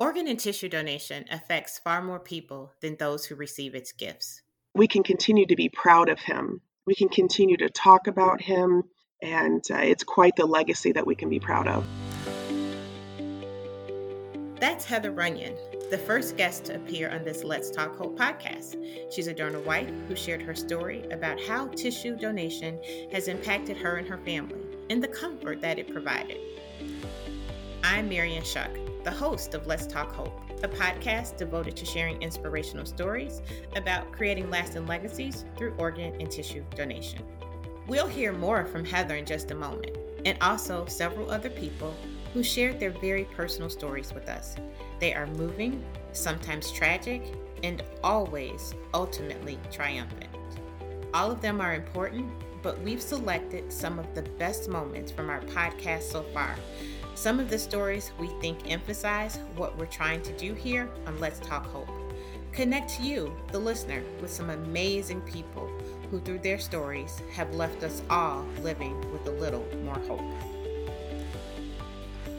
Organ and tissue donation affects far more people than those who receive its gifts. We can continue to be proud of him. We can continue to talk about him, and uh, it's quite the legacy that we can be proud of. That's Heather Runyon, the first guest to appear on this Let's Talk Hope podcast. She's a donor wife who shared her story about how tissue donation has impacted her and her family and the comfort that it provided. I'm Marian Shuck, the host of Let's Talk Hope, a podcast devoted to sharing inspirational stories about creating lasting legacies through organ and tissue donation. We'll hear more from Heather in just a moment, and also several other people who shared their very personal stories with us. They are moving, sometimes tragic, and always ultimately triumphant. All of them are important, but we've selected some of the best moments from our podcast so far some of the stories we think emphasize what we're trying to do here on Let's Talk Hope. Connect you, the listener, with some amazing people who, through their stories, have left us all living with a little more hope.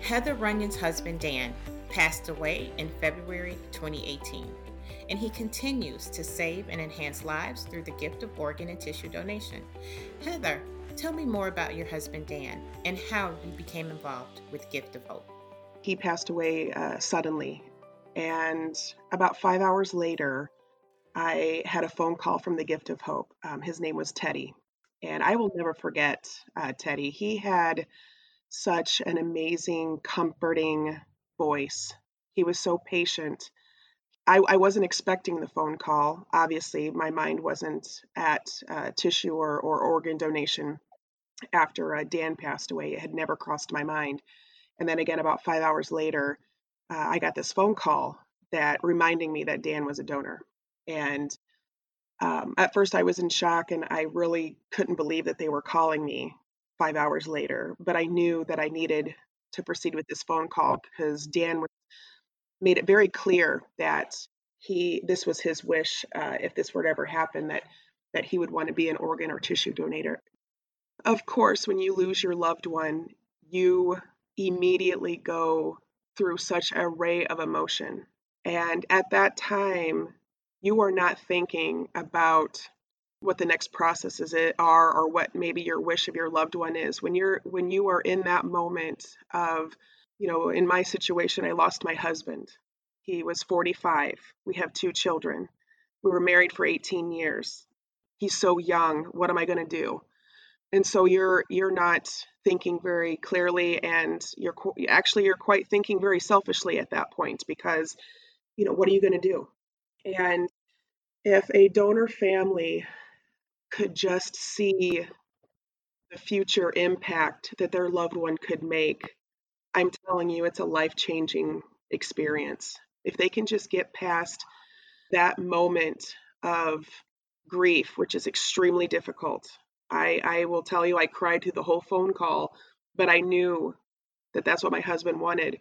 Heather Runyon's husband, Dan, passed away in February 2018, and he continues to save and enhance lives through the gift of organ and tissue donation. Heather, Tell me more about your husband, Dan, and how you became involved with Gift of Hope. He passed away uh, suddenly, and about five hours later, I had a phone call from the Gift of Hope. Um, his name was Teddy, and I will never forget uh, Teddy. He had such an amazing, comforting voice. He was so patient. I, I, wasn't expecting the phone call. Obviously, my mind wasn't at uh, tissue or, or organ donation after uh, Dan passed away. It had never crossed my mind. And then again, about five hours later, uh, I got this phone call that reminding me that Dan was a donor. And um, at first, I was in shock and I really couldn't believe that they were calling me five hours later. But I knew that I needed to proceed with this phone call because Dan made it very clear that he this was his wish uh, if this were to ever happen that that he would want to be an organ or tissue donator of course, when you lose your loved one, you immediately go through such an array of emotion. And at that time, you are not thinking about what the next processes are or what maybe your wish of your loved one is. When you're when you are in that moment of you know in my situation i lost my husband. He was 45 we have two children. We were married for 18 years. He's so young. What am i going to do and so you're you're not thinking very clearly and you're actually you're quite thinking very selfishly at that point because you know what are you going to do? And if a donor family could just see the future impact that their loved one could make i'm telling you it's a life-changing experience. If they can just get past that moment of grief which is extremely difficult I, I will tell you, I cried through the whole phone call, but I knew that that's what my husband wanted.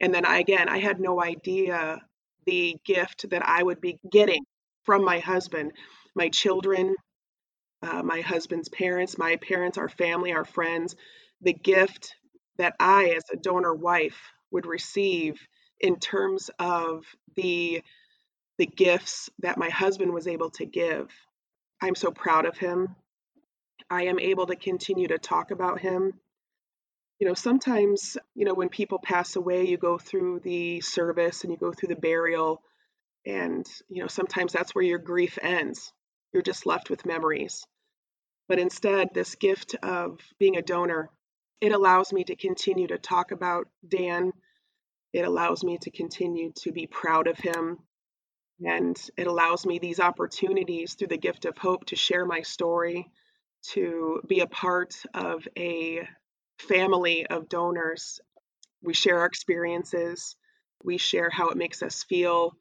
And then I, again, I had no idea the gift that I would be getting from my husband, my children, uh, my husband's parents, my parents, our family, our friends, the gift that I, as a donor wife, would receive in terms of the the gifts that my husband was able to give. I'm so proud of him. I am able to continue to talk about him. You know, sometimes, you know, when people pass away, you go through the service and you go through the burial, and, you know, sometimes that's where your grief ends. You're just left with memories. But instead, this gift of being a donor, it allows me to continue to talk about Dan. It allows me to continue to be proud of him. And it allows me these opportunities through the gift of hope to share my story, to be a part of a family of donors. We share our experiences, we share how it makes us feel.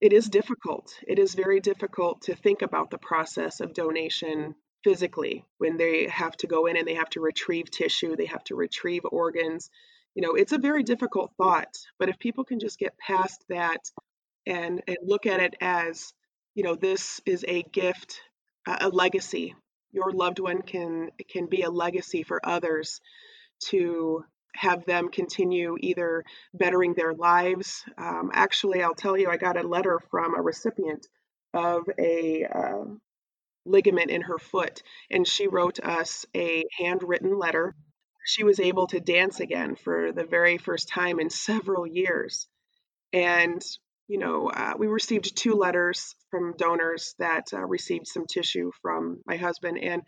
It is difficult. It is very difficult to think about the process of donation physically when they have to go in and they have to retrieve tissue, they have to retrieve organs. You know, it's a very difficult thought, but if people can just get past that and, and look at it as, you know, this is a gift, a legacy your loved one can can be a legacy for others to have them continue either bettering their lives. Um, actually, I'll tell you, I got a letter from a recipient of a uh, ligament in her foot, and she wrote us a handwritten letter. She was able to dance again for the very first time in several years. And, you know, uh, we received two letters from donors that uh, received some tissue from my husband. And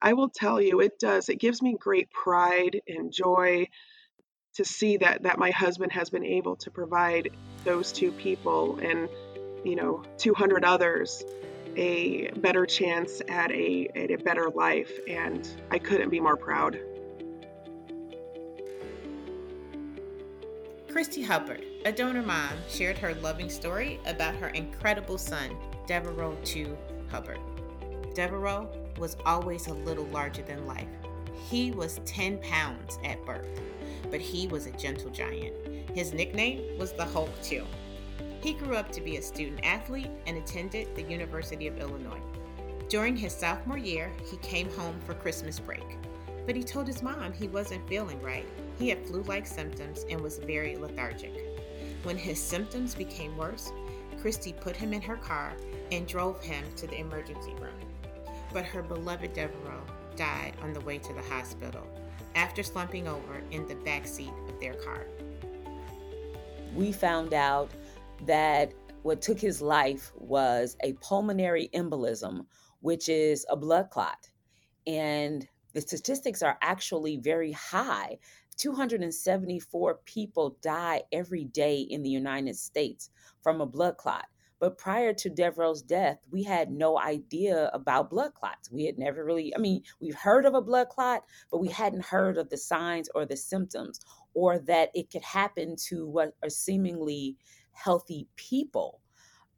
I will tell you, it does. It gives me great pride and joy to see that that my husband has been able to provide those two people and you know 200 others a better chance at a at a better life and I couldn't be more proud. Christy Hubbard, a donor mom, shared her loving story about her incredible son, Devereaux II Hubbard. Devereaux was always a little larger than life. He was 10 pounds at birth, but he was a gentle giant. His nickname was the Hulk, too. He grew up to be a student athlete and attended the University of Illinois. During his sophomore year, he came home for Christmas break, but he told his mom he wasn't feeling right. He had flu like symptoms and was very lethargic. When his symptoms became worse, Christy put him in her car and drove him to the emergency room. But her beloved Devereaux died on the way to the hospital after slumping over in the back seat of their car. We found out that what took his life was a pulmonary embolism, which is a blood clot. And the statistics are actually very high. 274 people die every day in the United States from a blood clot. But prior to Devereaux's death, we had no idea about blood clots. We had never really, I mean, we've heard of a blood clot, but we hadn't heard of the signs or the symptoms or that it could happen to what are seemingly healthy people.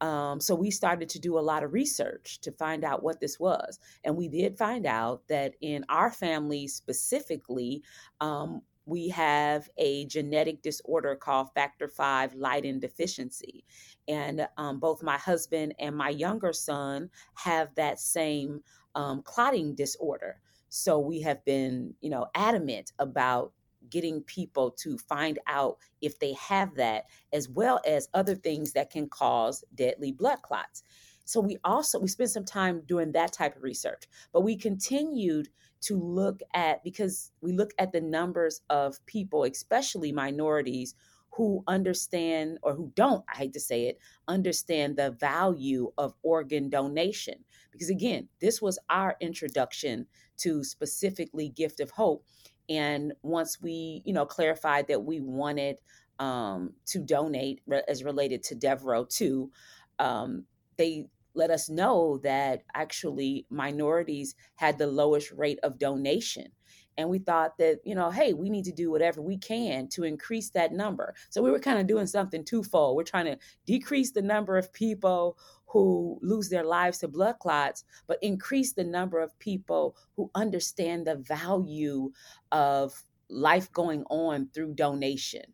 Um, so we started to do a lot of research to find out what this was. And we did find out that in our family specifically, um, we have a genetic disorder called factor V Leiden deficiency. And um, both my husband and my younger son have that same um, clotting disorder. So we have been, you know, adamant about getting people to find out if they have that, as well as other things that can cause deadly blood clots. So we also we spent some time doing that type of research, but we continued to look at because we look at the numbers of people, especially minorities, who understand or who don't, I hate to say it, understand the value of organ donation. Because again, this was our introduction to specifically Gift of Hope. And once we, you know, clarified that we wanted um, to donate as related to Devereaux too, um, they let us know that actually minorities had the lowest rate of donation. And we thought that, you know, hey, we need to do whatever we can to increase that number. So we were kind of doing something twofold. We're trying to decrease the number of people who lose their lives to blood clots, but increase the number of people who understand the value of life going on through donation.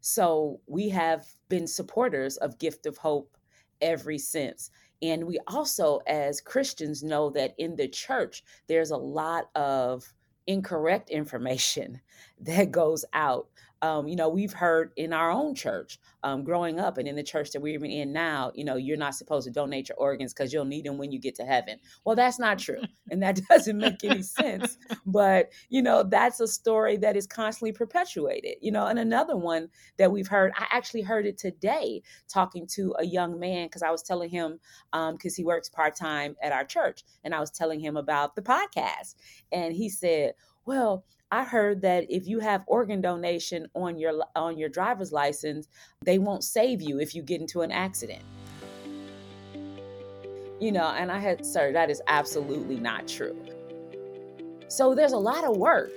So we have been supporters of Gift of Hope ever sense. And we also, as Christians, know that in the church, there's a lot of incorrect information that goes out um, you know, we've heard in our own church um, growing up and in the church that we're even in now, you know, you're not supposed to donate your organs because you'll need them when you get to heaven. Well, that's not true. And that doesn't make any sense. But, you know, that's a story that is constantly perpetuated, you know. And another one that we've heard, I actually heard it today talking to a young man because I was telling him, because um, he works part time at our church, and I was telling him about the podcast. And he said, well, I heard that if you have organ donation on your on your driver's license, they won't save you if you get into an accident. You know, and I had, sir, that is absolutely not true. So there's a lot of work.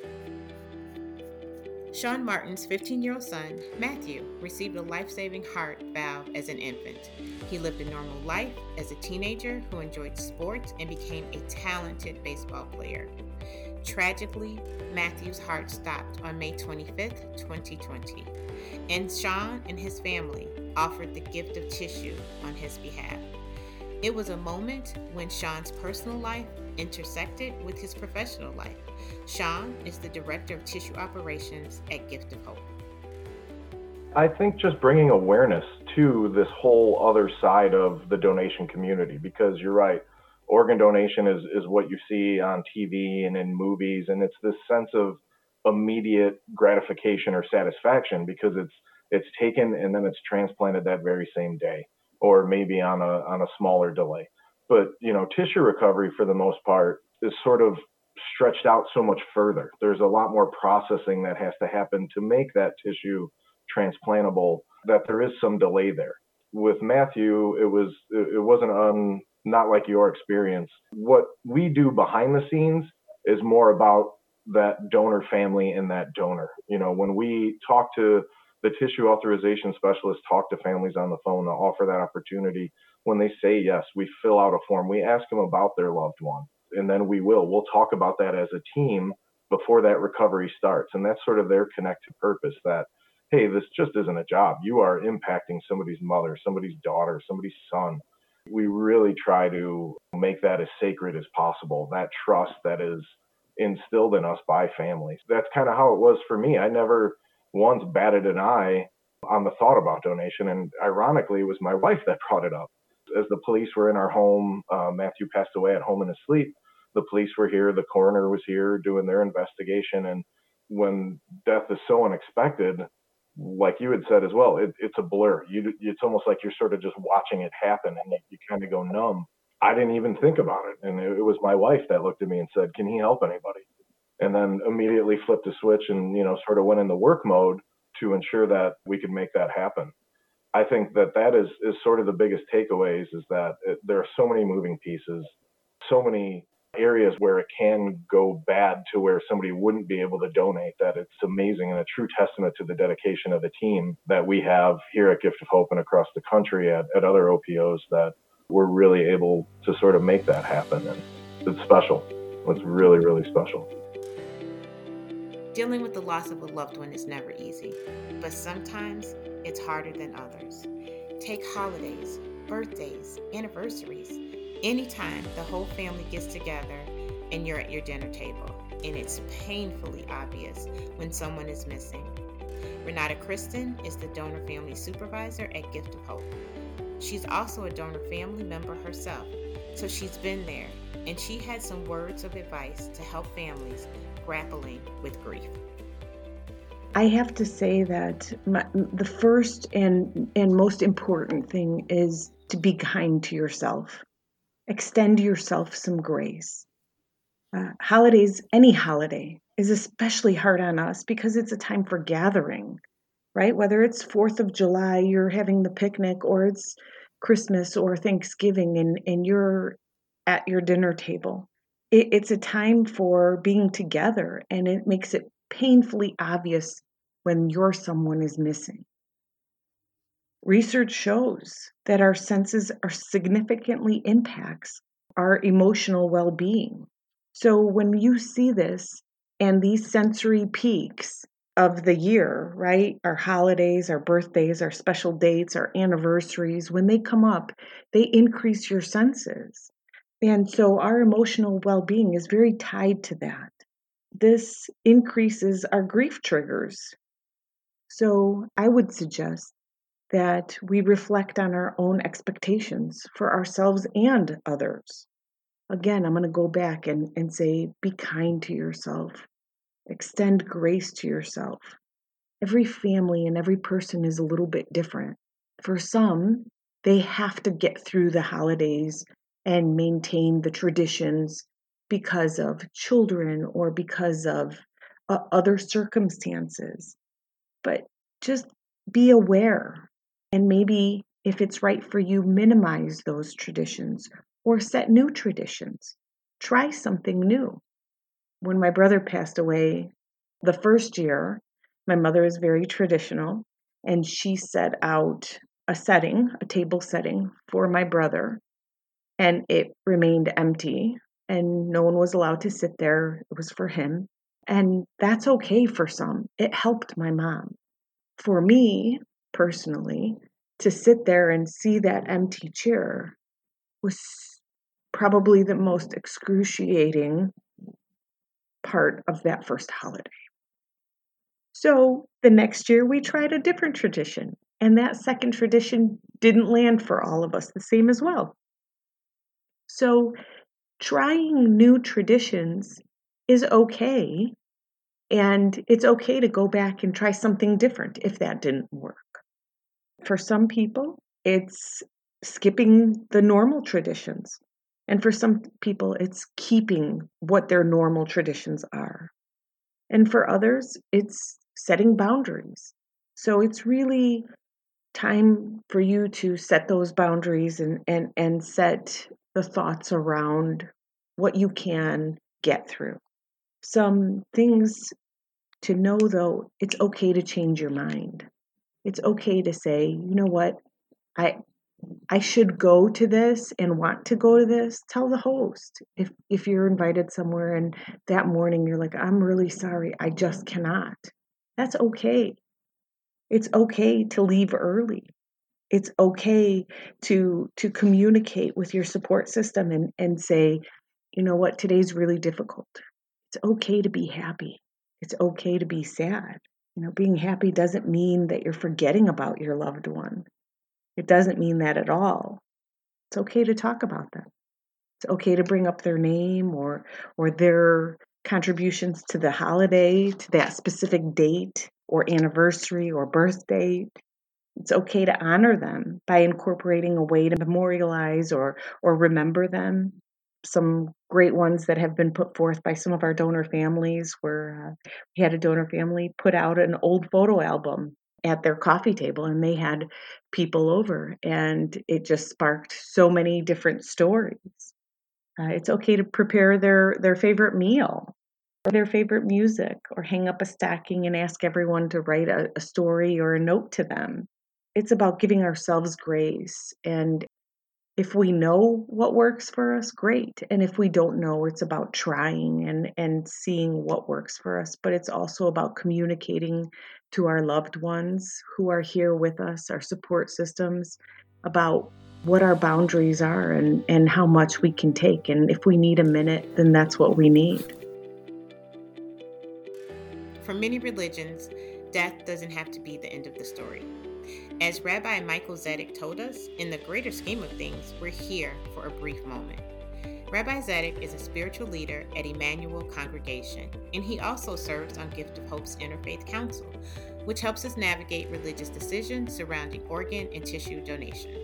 Sean Martin's 15 year old son, Matthew, received a life saving heart valve as an infant. He lived a normal life as a teenager who enjoyed sports and became a talented baseball player. Tragically, Matthew's heart stopped on May 25, 2020, and Sean and his family offered the gift of tissue on his behalf. It was a moment when Sean's personal life intersected with his professional life. Sean is the Director of Tissue Operations at Gift of Hope. I think just bringing awareness to this whole other side of the donation community because you're right. Organ donation is, is what you see on TV and in movies, and it's this sense of immediate gratification or satisfaction because it's it's taken and then it's transplanted that very same day or maybe on a on a smaller delay. But you know, tissue recovery for the most part is sort of stretched out so much further. There's a lot more processing that has to happen to make that tissue transplantable that there is some delay there. With Matthew, it was it wasn't un not like your experience. What we do behind the scenes is more about that donor family and that donor. You know, when we talk to the tissue authorization specialist, talk to families on the phone to offer that opportunity. When they say yes, we fill out a form. We ask them about their loved one, and then we will. We'll talk about that as a team before that recovery starts. And that's sort of their connected purpose that, hey, this just isn't a job. You are impacting somebody's mother, somebody's daughter, somebody's son. We really try to make that as sacred as possible, that trust that is instilled in us by families. That's kind of how it was for me. I never once batted an eye on the thought about donation. And ironically, it was my wife that brought it up. As the police were in our home, uh, Matthew passed away at home in his sleep. The police were here, the coroner was here doing their investigation. And when death is so unexpected, like you had said as well, it, it's a blur. You, it's almost like you're sort of just watching it happen and you, you kind of go numb. I didn't even think about it. And it, it was my wife that looked at me and said, Can he help anybody? and then immediately flipped a switch and you know sort of went in the work mode to ensure that we could make that happen. I think that that is is sort of the biggest takeaways is that it, there are so many moving pieces, so many areas where it can go bad to where somebody wouldn't be able to donate that it's amazing and a true testament to the dedication of the team that we have here at Gift of Hope and across the country at, at other OPOs that we're really able to sort of make that happen and it's special. It's really, really special. Dealing with the loss of a loved one is never easy, but sometimes it's harder than others. Take holidays, birthdays, anniversaries, anytime the whole family gets together and you're at your dinner table, and it's painfully obvious when someone is missing. Renata Kristen is the donor family supervisor at Gift of Hope. She's also a donor family member herself, so she's been there, and she had some words of advice to help families grappling with grief? I have to say that my, the first and and most important thing is to be kind to yourself. Extend yourself some grace. Uh, holidays, any holiday, is especially hard on us because it's a time for gathering, right? Whether it's Fourth of July, you're having the picnic, or it's Christmas or Thanksgiving, and and you're at your dinner table it, it's a time for being together and it makes it painfully obvious when your someone is missing. Research shows that our senses are significantly impacts our emotional well-being. So when you see this and these sensory peaks of the year, right? Our holidays, our birthdays, our special dates, our anniversaries, when they come up, they increase your senses. And so our emotional well being is very tied to that. This increases our grief triggers. So I would suggest that we reflect on our own expectations for ourselves and others. Again, I'm going to go back and, and say be kind to yourself, extend grace to yourself. Every family and every person is a little bit different. For some, they have to get through the holidays and maintain the traditions because of children or because of uh, other circumstances. But just be aware and maybe if it's right for you, minimize those traditions or set new traditions. Try something new. When my brother passed away the first year, my mother is very traditional and she set out a setting, a table setting for my brother and it remained empty and no one was allowed to sit there. It was for him. And that's okay for some. It helped my mom. For me personally, to sit there and see that empty chair was probably the most excruciating part of that first holiday. So the next year we tried a different tradition, and that second tradition didn't land for all of us the same as well. So trying new traditions is okay, and it's okay to go back and try something different if that didn't work. For some people, it's skipping the normal traditions. And for some people, it's keeping what their normal traditions are. And for others, it's setting boundaries. So it's really time for you to set those boundaries and, and, and set the thoughts around what you can get through. Some things to know though, it's okay to change your mind. It's okay to say, you know what, I I should go to this and want to go to this, tell the host. If if you're invited somewhere and that morning you're like, I'm really sorry, I just cannot. That's okay. It's okay to leave early. It's okay to to communicate with your support system and, and say, you know what, today's really difficult. It's okay to be happy. It's okay to be sad. You know, being happy doesn't mean that you're forgetting about your loved one. It doesn't mean that at all. It's okay to talk about them. It's okay to bring up their name or or their contributions to the holiday, to that specific date or anniversary or birth date. It's okay to honor them by incorporating a way to memorialize or or remember them. Some great ones that have been put forth by some of our donor families where uh, we had a donor family put out an old photo album at their coffee table and they had people over and it just sparked so many different stories. Uh, it's okay to prepare their their favorite meal or their favorite music or hang up a stacking and ask everyone to write a, a story or a note to them. It's about giving ourselves grace and if we know what works for us great. And if we don't know it's about trying and and seeing what works for us. But it's also about communicating to our loved ones who are here with us our support systems about what our boundaries are and and how much we can take. And if we need a minute then that's what we need. For many religions death doesn't have to be the end of the story as Rabbi Michael Zedek told us, in the greater scheme of things, we're here for a brief moment. Rabbi Zedek is a spiritual leader at Emanuel Congregation, and he also serves on Gift of Hope's Interfaith Council, which helps us navigate religious decisions surrounding organ and tissue donation.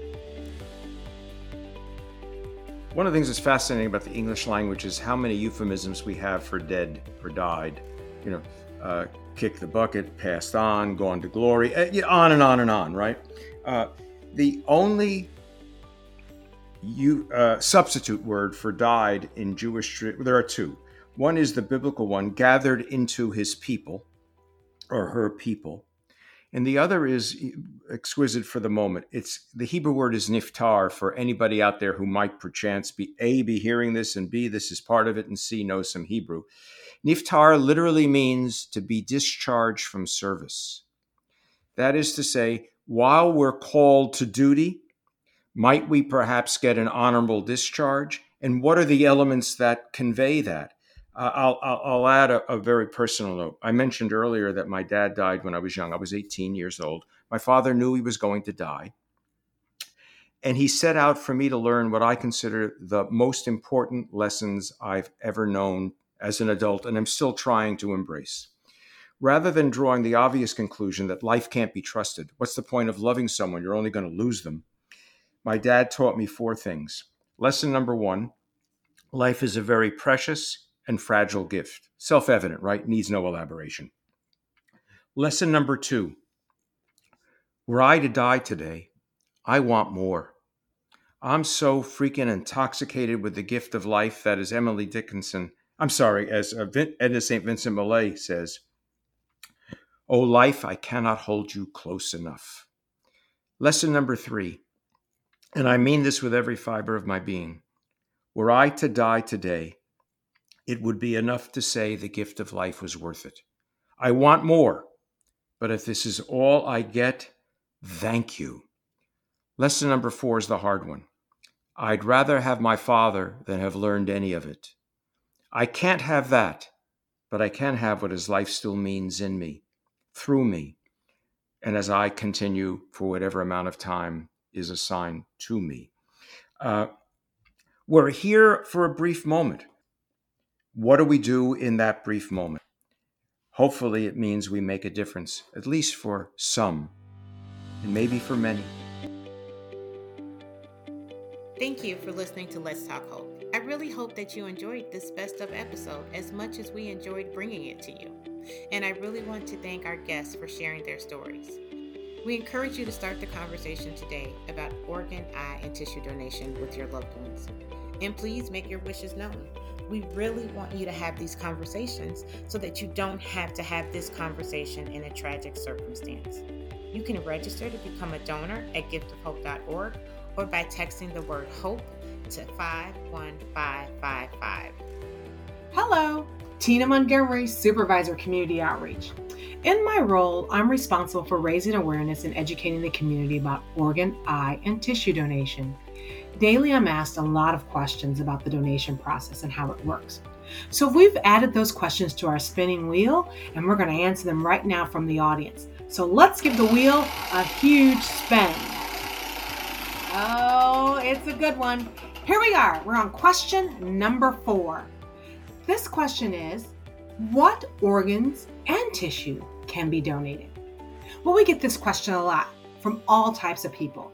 One of the things that's fascinating about the English language is how many euphemisms we have for dead or died. You know, uh, kick the bucket, passed on, gone to glory, uh, on and on and on, right? Uh, the only you, uh, substitute word for died in Jewish, there are two. One is the biblical one, gathered into his people or her people. And the other is exquisite for the moment. It's the Hebrew word is niftar for anybody out there who might perchance be A, be hearing this, and B, this is part of it, and C, know some Hebrew. Niftar literally means to be discharged from service. That is to say, while we're called to duty, might we perhaps get an honorable discharge? And what are the elements that convey that? Uh, I'll, I'll, I'll, add a, a, very personal note. I mentioned earlier that my dad died when I was young. I was 18 years old. My father knew he was going to die. And he set out for me to learn what I consider the most important lessons I've ever known as an adult and I'm still trying to embrace. Rather than drawing the obvious conclusion that life can't be trusted, what's the point of loving someone? You're only going to lose them. My dad taught me four things. Lesson number one life is a very precious and fragile gift. Self evident, right? Needs no elaboration. Lesson number two were I to die today, I want more. I'm so freaking intoxicated with the gift of life that, as Emily Dickinson I'm sorry, as uh, Edna St. Vincent Millay says, O life, I cannot hold you close enough. Lesson number three, and I mean this with every fiber of my being were I to die today, it would be enough to say the gift of life was worth it. I want more, but if this is all I get, thank you. Lesson number four is the hard one. I'd rather have my father than have learned any of it. I can't have that, but I can have what his life still means in me, through me, and as I continue for whatever amount of time is assigned to me. Uh, we're here for a brief moment. What do we do in that brief moment? Hopefully, it means we make a difference, at least for some, and maybe for many. Thank you for listening to Let's Talk Hope. I really hope that you enjoyed this best of episode as much as we enjoyed bringing it to you. And I really want to thank our guests for sharing their stories. We encourage you to start the conversation today about organ, eye, and tissue donation with your loved ones. And please make your wishes known. We really want you to have these conversations so that you don't have to have this conversation in a tragic circumstance. You can register to become a donor at giftofhope.org or by texting the word HOPE to 51555. Hello, Tina Montgomery, Supervisor Community Outreach. In my role, I'm responsible for raising awareness and educating the community about organ, eye, and tissue donation. Daily, I'm asked a lot of questions about the donation process and how it works. So, we've added those questions to our spinning wheel, and we're going to answer them right now from the audience. So, let's give the wheel a huge spin. Oh, it's a good one. Here we are. We're on question number four. This question is What organs and tissue can be donated? Well, we get this question a lot from all types of people.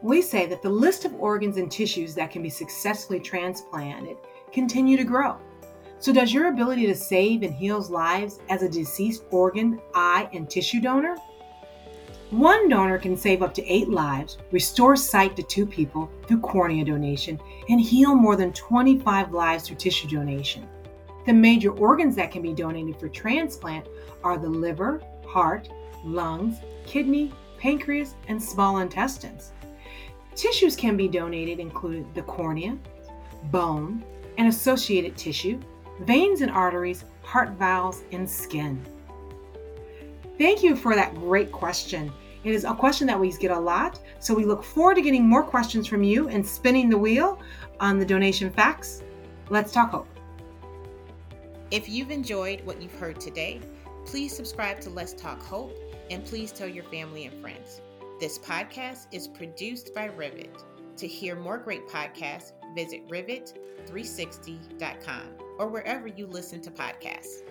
We say that the list of organs and tissues that can be successfully transplanted continue to grow. So, does your ability to save and heal lives as a deceased organ, eye, and tissue donor one donor can save up to eight lives, restore sight to two people through cornea donation, and heal more than 25 lives through tissue donation. The major organs that can be donated for transplant are the liver, heart, lungs, kidney, pancreas, and small intestines. Tissues can be donated including the cornea, bone, and associated tissue, veins and arteries, heart valves, and skin. Thank you for that great question. It is a question that we get a lot, so we look forward to getting more questions from you and spinning the wheel on the donation facts. Let's talk hope. If you've enjoyed what you've heard today, please subscribe to Let's Talk Hope and please tell your family and friends. This podcast is produced by Rivet. To hear more great podcasts, visit rivet360.com or wherever you listen to podcasts.